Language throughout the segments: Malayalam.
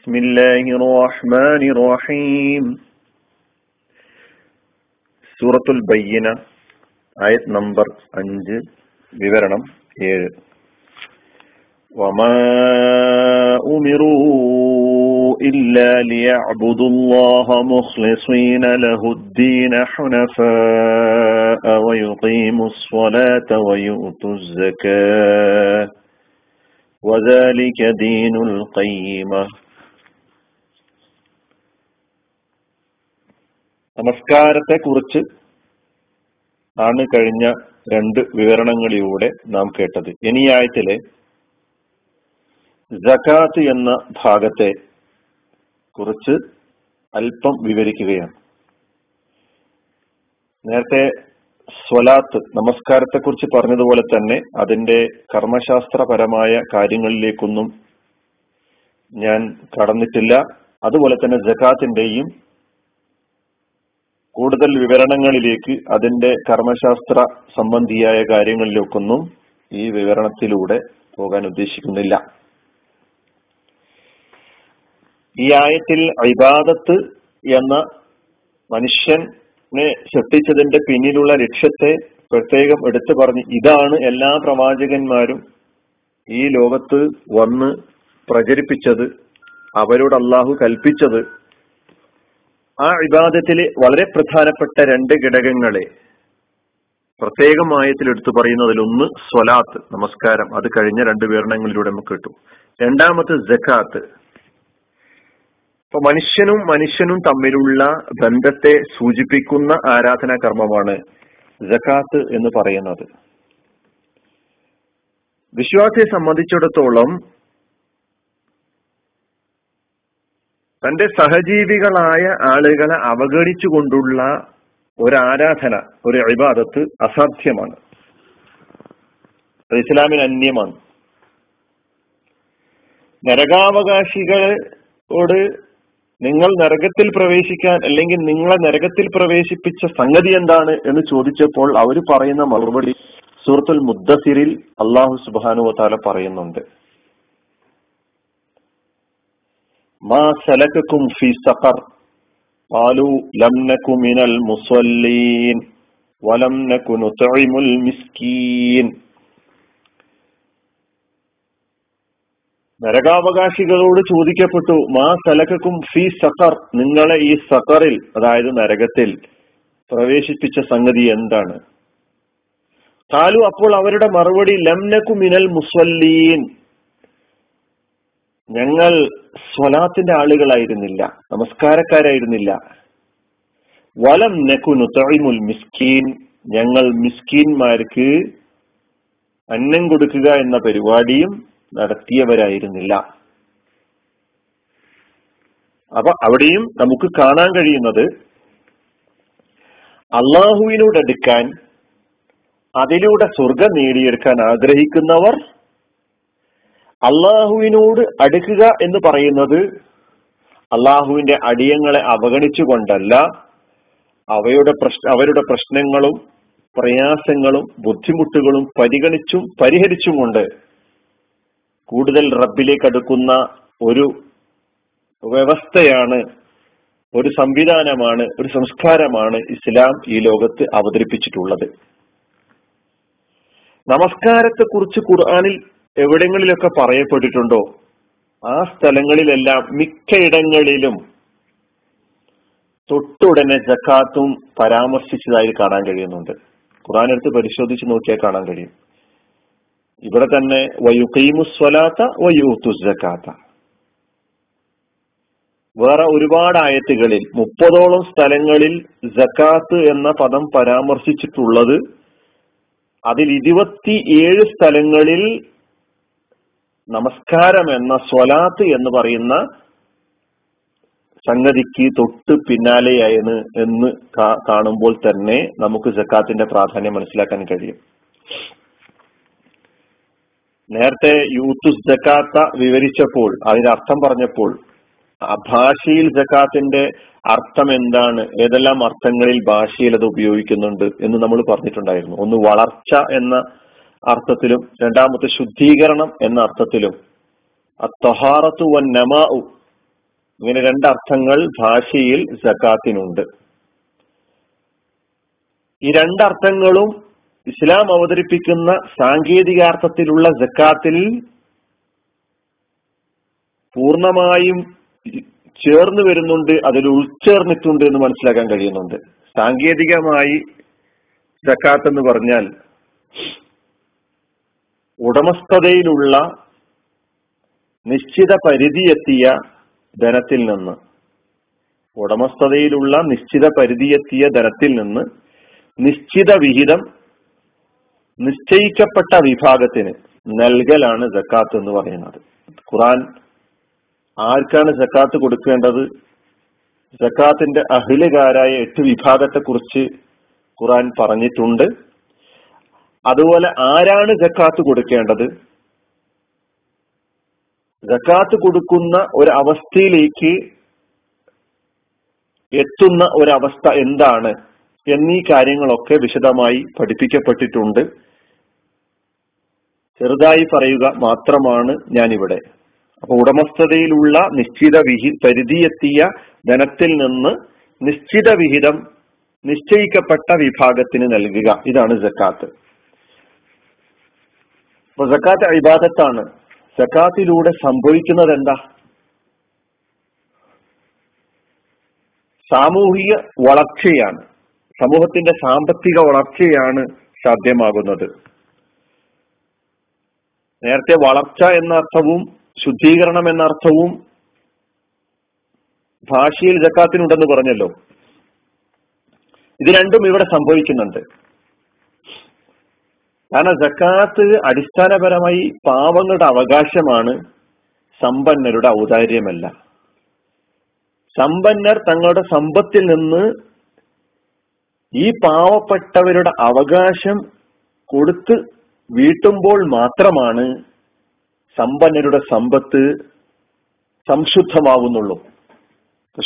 بسم الله الرحمن الرحيم സൂറത്തുൽ ബയ്യന ആയത് നമ്പർ അഞ്ച് വിവരണം ഏഴ് وما أمروا إلا ليعبدوا الله مخلصين له الدين حنفاء ويقيموا الصلاة ويؤتوا الزكاة وذلك دين القيمة നമസ്കാരത്തെ കുറിച്ച് ആണ് കഴിഞ്ഞ രണ്ട് വിവരണങ്ങളിലൂടെ നാം കേട്ടത്. ഇനി ആയത്തിലെ ജക്കാത്ത് എന്ന ഭാഗത്തെ കുറിച്ച് അല്പം വിവരിക്കുകയാണ്. നേരത്തെ സ്വലാത്ത് നമസ്കാരത്തെ കുറിച്ച് പറഞ്ഞതുപോലെ തന്നെ അതിന്റെ കർമ്മശാസ്ത്രപരമായ കാര്യങ്ങളിലേക്കൊന്നും ഞാൻ കടന്നിട്ടില്ല. അതുപോലെ തന്നെ ജക്കാത്തിന്റെയും കൂടുതൽ വിവരണങ്ങളിലേക്ക് അതിന്റെ കർമ്മശാസ്ത്ര സംബന്ധിയായ കാര്യങ്ങളിലേക്കൊന്നും ഈ വിവരണത്തിലൂടെ പോകാൻ ഉദ്ദേശിക്കുന്നില്ല. ഈ ആയത്തിൽ ഇബാദത്ത് എന്ന മനുഷ്യനെ സൃഷ്ടിച്ചതിന്റെ പിന്നിലുള്ള ലക്ഷ്യത്തെ പ്രത്യേകം എടുത്തു പറഞ്ഞ് ഇതാണ് എല്ലാ പ്രവാചകന്മാരും ഈ ലോകത്ത് വന്ന് പ്രചരിപ്പിച്ചത് അവരോട് അള്ളാഹു കൽപ്പിച്ചത് ആ വിവാദത്തിൽ വളരെ പ്രധാനപ്പെട്ട രണ്ട് ഘടകങ്ങളെ പ്രത്യേകമായത്തിൽ എടുത്തു പറയുന്നതിൽ ഒന്ന് സ്വലാത്ത് നമസ്കാരം. അത് കഴിഞ്ഞ രണ്ട് വിവരണങ്ങളിലൂടെ നമുക്ക് കിട്ടും. രണ്ടാമത്തെ ജക്കാത്ത് ഇപ്പൊ മനുഷ്യനും മനുഷ്യനും തമ്മിലുള്ള ബന്ധത്തെ സൂചിപ്പിക്കുന്ന ആരാധനാ കർമ്മമാണ് ജക്കാത്ത് എന്ന് പറയുന്നത്. വിശ്വാസിയെ സംബന്ധിച്ചിടത്തോളം തന്റെ സഹജീവികളായ ആളുകളെ അവഗണിച്ചുകൊണ്ടുള്ള ഒരു ആരാധന ഒരു അഭിബാദത്ത് അസാധ്യമാണ്. അത് ഇസ്ലാമിന് അന്യമാണ്. നരകാവകാശികളോട് നിങ്ങൾ നരകത്തിൽ പ്രവേശിക്കാൻ അല്ലെങ്കിൽ നിങ്ങളെ നരകത്തിൽ പ്രവേശിപ്പിച്ച സംഗതി എന്താണ് എന്ന് ചോദിച്ചപ്പോൾ അവർ പറയുന്ന മറുപടി സൂറത്തുൽ മുദ്ദസിരിൽ അള്ളാഹു സുബാനുവത്താല പറയുന്നുണ്ട്. മാ സലക്കും ഫി സഖർ قالوا لم نك من المصلين ولم نك نطعم المسكين നരകാവകാശികളോട് ചോദിക്കപ്പെട്ടു മാ സലക്കും ഫി സഖർ നിങ്ങളെ ഈ സഖറിൽ അതായത് നരകത്തിൽ പ്രവേശിപ്പിച്ച സംഗതി എന്താണ് കാലു അപ്പോൾ അവരുടെ മറുപടി ലംനക്കു മിനൽ മുസല്ലീൻ ഞങ്ങൾ സ്വലാത്തിന്റെ ആളുകളായിരുന്നില്ല നമസ്കാരക്കാരായിരുന്നില്ല. വലം നക്കുനു തൊഴിമുൽ മിസ്കീൻ ഞങ്ങൾ മിസ്കീൻമാർക്ക് അന്നം കൊടുക്കുക എന്ന പരിപാടിയും നടത്തിയവരായിരുന്നില്ല. അപ്പൊ അവിടെയും നമുക്ക് കാണാൻ കഴിയുന്നത് അള്ളാഹുവിനോട് അടുക്കാൻ അതിലൂടെ സ്വർഗം നേടിയെടുക്കാൻ ആഗ്രഹിക്കുന്നവർ അള്ളാഹുവിനോട് അടുക്കുക എന്ന് പറയുന്നത് അള്ളാഹുവിന്റെ അടിയങ്ങളെ അവഗണിച്ചുകൊണ്ടല്ല അവയുടെ പ്രശ്ന അവരുടെ പ്രശ്നങ്ങളും പ്രയാസങ്ങളും ബുദ്ധിമുട്ടുകളും പരിഗണിച്ചും പരിഹരിച്ചും കൊണ്ട് കൂടുതൽ റബ്ബിലേക്ക് അടുക്കുന്ന ഒരു വ്യവസ്ഥയാണ് ഒരു സംവിധാനമാണ് ഒരു സംസ്കാരമാണ് ഇസ്ലാം ഈ ലോകത്ത് അവതരിപ്പിച്ചിട്ടുള്ളത്. നമസ്കാരത്തെ കുറിച്ച് ഖുർആാനിൽ എവിടെങ്ങളിലൊക്കെ പറയപ്പെട്ടിട്ടുണ്ടോ? ആ സ്ഥലങ്ങളിലെല്ലാം മിക്കയിടങ്ങളിലും തൊട്ടുടനെ ജക്കാത്തും പരാമർശിച്ചതായി കാണാൻ കഴിയുന്നുണ്ട്. ഖുറാൻ എടുത്ത് പരിശോധിച്ച് നോക്കിയാൽ കാണാൻ കഴിയും. ഇവിടെ തന്നെ വയുക്കൈമുസ്വലാത്ത വയൂത്തു ജക്കാത്ത വേറെ ഒരുപാട് ആയത്തുകളിൽ മുപ്പതോളം സ്ഥലങ്ങളിൽ ജക്കാത്ത് എന്ന പദം പരാമർശിച്ചിട്ടുള്ളത് അതിൽ ഇരുപത്തിയേഴ് സ്ഥലങ്ങളിൽ നമസ്കാരം എന്ന സ്വലാത്ത് എന്ന് പറയുന്ന സംഗതിക്ക് തൊട്ട് പിന്നാലെയാണ് എന്ന് കാണുമ്പോൾ തന്നെ നമുക്ക് ജക്കാത്തിന്റെ പ്രാധാന്യം മനസ്സിലാക്കാൻ കഴിയും. നേരത്തെ യൂത്ത് ജക്കാത്ത വിവരിച്ചപ്പോൾ അതിന്റെ അർത്ഥം പറഞ്ഞപ്പോൾ ആ ഭാഷയിൽ ജക്കാത്തിന്റെ അർത്ഥം എന്താണ് ഏതെല്ലാം അർത്ഥങ്ങളിൽ ഭാഷയിൽ അത് ഉപയോഗിക്കുന്നുണ്ട് എന്ന് നമ്മൾ പറഞ്ഞിട്ടുണ്ടായിരുന്നു. ഒന്ന് വളർച്ച എന്ന അർത്ഥത്തിലും രണ്ടാമത്തെ ശുദ്ധീകരണം എന്ന അർത്ഥത്തിലും അത്തഹാറത്തു വൻ നമാഉ ഇങ്ങനെ രണ്ടർത്ഥങ്ങൾ ഭാഷയിൽ ജക്കാത്തിനുണ്ട് ഈ രണ്ടർത്ഥങ്ങളും ഇസ്ലാം അവതരിപ്പിക്കുന്ന സാങ്കേതികാർത്ഥത്തിലുള്ള ജക്കാത്തിൽ പൂർണമായും ചേർന്ന് വരുന്നുണ്ട് അതിൽ ഉൾച്ചേർന്നിട്ടുണ്ട് എന്ന് മനസ്സിലാക്കാൻ കഴിയുന്നുണ്ട്. സാങ്കേതികമായി ജക്കാത്ത് എന്ന് പറഞ്ഞാൽ ഉടമസ്ഥതയിലുള്ള നിശ്ചിത പരിധിയെത്തിയ ധനത്തിൽ നിന്ന് ഉടമസ്ഥതയിലുള്ള നിശ്ചിത പരിധിയെത്തിയ ധനത്തിൽ നിന്ന് നിശ്ചിത വിഹിതം നിശ്ചയിക്കപ്പെട്ട വിഭാഗത്തിന് നൽകലാണ് ജക്കാത്ത് എന്ന് പറയുന്നത്. ഖുറാൻ ആർക്കാണ് ജക്കാത്ത് കൊടുക്കേണ്ടത്? ജക്കാത്തിന്റെ അഹിലുകാരായ എട്ട് വിഭാഗത്തെക്കുറിച്ച് ഖുറാൻ പറഞ്ഞിട്ടുണ്ട്. അതുപോലെ ആരാണ് ജക്കാത്ത് കൊടുക്കേണ്ടത്? ജക്കാത്ത് കൊടുക്കുന്ന ഒരു അവസ്ഥയിലേക്ക് എത്തുന്ന ഒരവസ്ഥ എന്താണ് എന്നീ കാര്യങ്ങളൊക്കെ വിശദമായി പഠിപ്പിക്കപ്പെട്ടിട്ടുണ്ട്. ചെറുതായി പറയുക മാത്രമാണ് ഞാനിവിടെ. അപ്പൊ ഉടമസ്ഥതയിലുള്ള നിശ്ചിത വിഹി പരിധിയെത്തിയ ധനത്തിൽ നിന്ന് നിശ്ചിത വിഹിതം നിശ്ചയിക്കപ്പെട്ട വിഭാഗത്തിന് നൽകുക. ഇതാണ് ജക്കാത്ത്. അപ്പൊ സക്കാത്ത് ഇബാദത്താണ്. സക്കാത്തിലൂടെ സംഭവിക്കുന്നത് എന്താ സാമൂഹിക വളർച്ചയാണ്. സമൂഹത്തിന്റെ സാമ്പത്തിക വളർച്ചയാണ് സാധ്യമാകുന്നത്. നേരത്തെ വളർച്ച എന്ന അർത്ഥവും ശുദ്ധീകരണം എന്ന അർത്ഥവും ഭാഷയിൽ ജക്കാത്തിനുണ്ടെന്ന് പറഞ്ഞല്ലോ. ഇത് രണ്ടും ഇവിടെ സംഭവിക്കുന്നുണ്ട്. കാരണം ജക്കാത്ത് അടിസ്ഥാനപരമായി പാവങ്ങളുടെ അവകാശമാണ് സമ്പന്നരുടെ ഔദാര്യമല്ല. സമ്പന്നർ തങ്ങളുടെ സമ്പത്തിൽ നിന്ന് ഈ പാവപ്പെട്ടവരുടെ അവകാശം കൊടുത്ത് വീട്ടുമ്പോൾ മാത്രമാണ് സമ്പന്നരുടെ സമ്പത്ത് സംശുദ്ധമാവുന്നുള്ളൂ.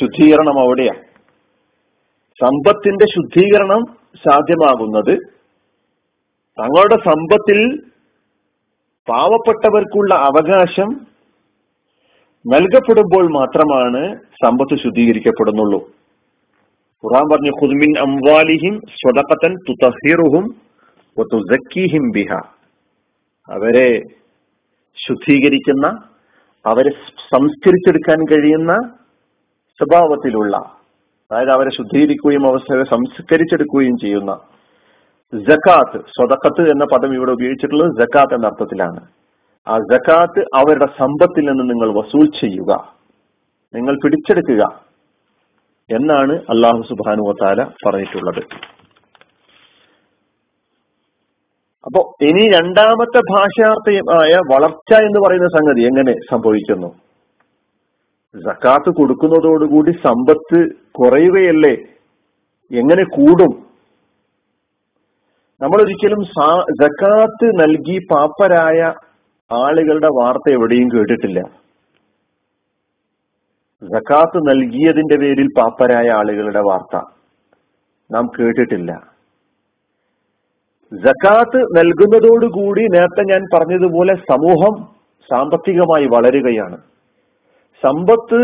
ശുദ്ധീകരണം അവിടെയാ. സമ്പത്തിന്റെ ശുദ്ധീകരണം സാധ്യമാകുന്നത് തങ്ങളുടെ സമ്പത്തിൽ പാവപ്പെട്ടവർക്കുള്ള അവകാശം നൽകപ്പെടുമ്പോൾ മാത്രമാണ് സമ്പത്ത് ശുദ്ധീകരിക്കപ്പെടുന്നുള്ളൂ. ഖുറാൻ പറഞ്ഞു ഖുദ്മിൻ അംവാലിഹിം സ്വതക്കത്തൻ തുതഹിറുഹും തുസക്കീഹിം ബിഹ. അവരെ ശുദ്ധീകരിക്കുന്ന അവരെ സംസ്കരിച്ചെടുക്കാൻ കഴിയുന്ന സ്വഭാവത്തിലുള്ള അതായത് അവരെ ശുദ്ധീകരിക്കുകയും അവരെ സംസ്കരിച്ചെടുക്കുകയും ചെയ്യുന്ന ജക്കാത്ത് സ്വതക്കത്ത് എന്ന പദം ഇവിടെ ഉപയോഗിച്ചിട്ടുള്ളത് ജക്കാത്ത് എന്ന അർത്ഥത്തിലാണ്. ആ ജക്കാത്ത് അവരുടെ സമ്പത്തിൽ നിന്ന് നിങ്ങൾ വസൂൽ ചെയ്യുക. നിങ്ങൾ പിടിച്ചെടുക്കുക എന്നാണ് അള്ളാഹു സുബാനു വത്താല പറഞ്ഞിട്ടുള്ളത്. അപ്പോ ഇനി രണ്ടാമത്തെ ഭാഷാർത്ഥമായ വളർച്ച എന്ന് പറയുന്ന സംഗതി എങ്ങനെ സംഭവിക്കുന്നു? ജക്കാത്ത് കൊടുക്കുന്നതോടുകൂടി സമ്പത്ത് കുറയുകയല്ലേ? എങ്ങനെ കൂടും? നമ്മൾ ഒരിക്കലും ജക്കാത്ത് നൽകി പാപ്പരായ ആളുകളുടെ വാർത്ത എവിടെയും കേട്ടിട്ടില്ല. ജക്കാത്ത് നൽകിയതിന്റെ പേരിൽ പാപ്പരായ ആളുകളുടെ വാർത്ത നാം കേട്ടിട്ടില്ല. ജക്കാത്ത് നൽകുന്നതോടുകൂടി നേരത്തെ ഞാൻ പറഞ്ഞതുപോലെ സമൂഹം സാമ്പത്തികമായി വളരുകയാണ്. സമ്പത്ത്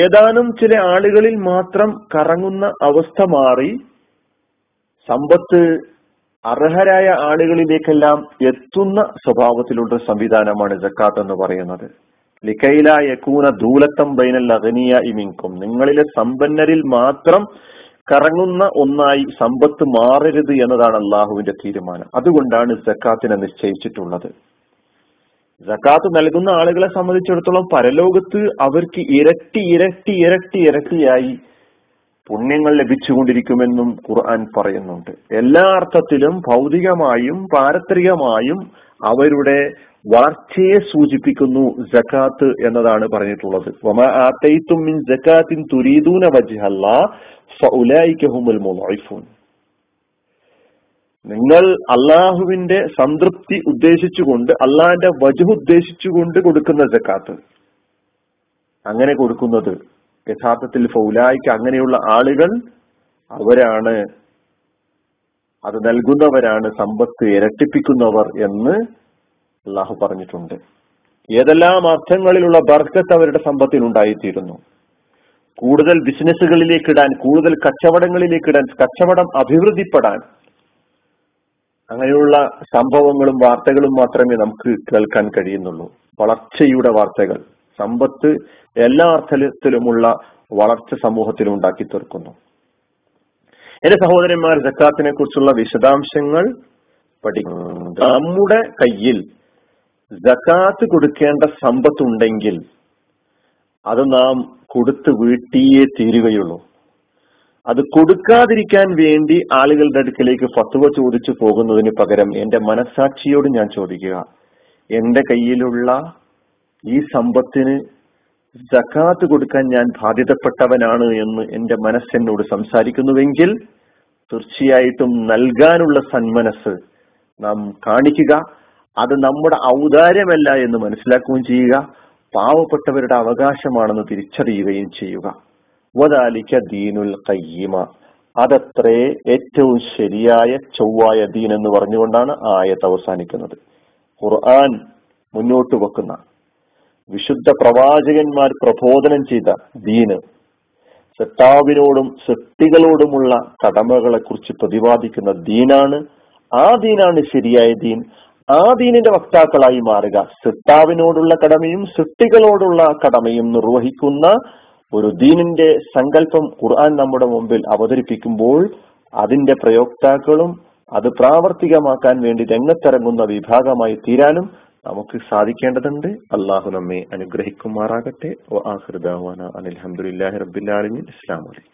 ഏതാനും ചില ആളുകളിൽ മാത്രം കറങ്ങുന്ന അവസ്ഥ മാറി സമ്പത്ത് അർഹരായ ആളുകളിലേക്കെല്ലാം എത്തുന്ന സ്വഭാവത്തിലുള്ള സംവിധാനമാണ് ജക്കാത്ത് എന്ന് പറയുന്നത്. ലിക്കൈല യക്കൂന ധൂലത്തം ബൈനൽ അഗനിയ ഇമിങ്കും നിങ്ങളിലെ സമ്പന്നരിൽ മാത്രം കറങ്ങുന്ന ഒന്നായി സമ്പത്ത് മാറരുത് എന്നതാണ് അള്ളാഹുവിന്റെ തീരുമാനം. അതുകൊണ്ടാണ് ജക്കാത്തിനെ നിശ്ചയിച്ചിട്ടുള്ളത്. ജക്കാത്ത് നൽകുന്ന ആളുകളെ സംബന്ധിച്ചിടത്തോളം പരലോകത്ത് അവർക്ക് ഇരട്ടി ഇരട്ടി ഇരട്ടി ഇരട്ടിയായി പുണ്യങ്ങൾ ലഭിച്ചുകൊണ്ടിരിക്കുമെന്നും ഖുർആൻ പറയുന്നുണ്ട്. എല്ലാ അർത്ഥത്തിലും ഭൗതികമായും പാരത്രികമായും അവരുടെ വളർച്ചയെ സൂചിപ്പിക്കുന്നു ജക്കാത്ത് എന്നതാണ് പറഞ്ഞിട്ടുള്ളത്. മിൻ നിങ്ങൾ അള്ളാഹുവിന്റെ സംതൃപ്തി ഉദ്ദേശിച്ചുകൊണ്ട് അള്ളാഹിന്റെ വജു ഉദ്ദേശിച്ചുകൊണ്ട് കൊടുക്കുന്ന ജക്കാത്ത് അങ്ങനെ കൊടുക്കുന്നത് യഥാർത്ഥത്തിൽ ഫൗലായിക്ക് അങ്ങനെയുള്ള ആളുകൾ അവരാണ്. അത് നൽകുന്നവരാണ് സമ്പത്ത് ഇരട്ടിപ്പിക്കുന്നവർ എന്ന് അള്ളാഹു പറഞ്ഞിട്ടുണ്ട്. ഏതെല്ലാം അർത്ഥങ്ങളിലുള്ള ബർക്കത്ത് അവരുടെ സമ്പത്തിൽ ഉണ്ടായിത്തീരുന്നു. കൂടുതൽ ബിസിനസ്സുകളിലേക്ക് ഇടാൻ കൂടുതൽ കച്ചവടങ്ങളിലേക്ക് ഇടാൻ കച്ചവടം അഭിവൃദ്ധിപ്പെടാൻ. അങ്ങനെയുള്ള സംഭവങ്ങളും വാർത്തകളും മാത്രമേ നമുക്ക് കേൾക്കാൻ കഴിയുന്നുള്ളൂ. വളർച്ചയുടെ വാർത്തകൾ. സമ്പത്ത് എല്ലാ അർത്ഥത്തിലുമുള്ള വളർച്ച സമൂഹത്തിൽ ഉണ്ടാക്കി തീർക്കുന്നു. എന്റെ സഹോദരന്മാർ ജക്കാത്തിനെ കുറിച്ചുള്ള വിശദാംശങ്ങൾ പഠിക്കുന്നു നമ്മുടെ കയ്യിൽ ജക്കാത്ത് കൊടുക്കേണ്ട സമ്പത്ത് ഉണ്ടെങ്കിൽ അത് നാം കൊടുത്ത് വീട്ടിയേ തീരുകയുള്ളൂ. അത് കൊടുക്കാതിരിക്കാൻ വേണ്ടി ആളുകളുടെ അടുക്കലേക്ക് ഫത്തുവ ചോദിച്ചു പോകുന്നതിന് പകരം എന്റെ മനസാക്ഷിയോട് ഞാൻ ചോദിക്കുക എന്റെ കയ്യിലുള്ള ഈ സമ്പത്തിന് സക്കാത്ത് കൊടുക്കാൻ ഞാൻ ബാധ്യതപ്പെട്ടവനാണ് എന്ന് എന്റെ മനസ്സെന്നോട് സംസാരിക്കുന്നുവെങ്കിൽ തീർച്ചയായിട്ടും നൽകാനുള്ള സന്മനസ് നാം കാണിക്കുക. അത് നമ്മുടെ ഔദാര്യമല്ല എന്ന് മനസ്സിലാക്കുകയും ചെയ്യുക. പാവപ്പെട്ടവരുടെ അവകാശമാണെന്ന് തിരിച്ചറിയുകയും ചെയ്യുക. വദാലിക്ക ദീനുൽ കയ്യമ അതത്രേ ഏറ്റവും ശരിയായ ചൊവ്വായ ദീൻ എന്ന് പറഞ്ഞുകൊണ്ടാണ് ആയത്ത് അവസാനിക്കുന്നത്. ഖുർആൻ മുന്നോട്ട് വെക്കുന്ന വിശുദ്ധ പ്രവാചകന്മാർ പ്രബോധനം ചെയ്ത ദീന്. സത്താവിനോടും സൃഷ്ടികളോടുമുള്ള കടമകളെ കുറിച്ച് പ്രതിപാദിക്കുന്ന ദീനാണ്. ആ ദീനാണ് ശരിയായ ദീൻ. ആ ദീനിന്റെ വക്താക്കളായി മാറുക. സൃഷ്ടാവിനോടുള്ള കടമയും സൃഷ്ടികളോടുള്ള കടമയും നിർവഹിക്കുന്ന ഒരു ദീനിന്റെ സങ്കല്പം ഖുർആൻ നമ്മുടെ മുമ്പിൽ അവതരിപ്പിക്കുമ്പോൾ അതിന്റെ പ്രയോക്താക്കളും അത് പ്രാവർത്തികമാക്കാൻ വേണ്ടി രംഗത്തിറങ്ങുന്ന വിഭാഗമായി തീരാനും നമുക്ക് സാധിക്കേണ്ടതുണ്ട്. അള്ളാഹു നമ്മെ അനുഗ്രഹിക്കുമാറാകട്ടെ. അനിൽഹമുല്ലാഹി ആലമീൻ. ഇസ്ലാം വലൈക്കും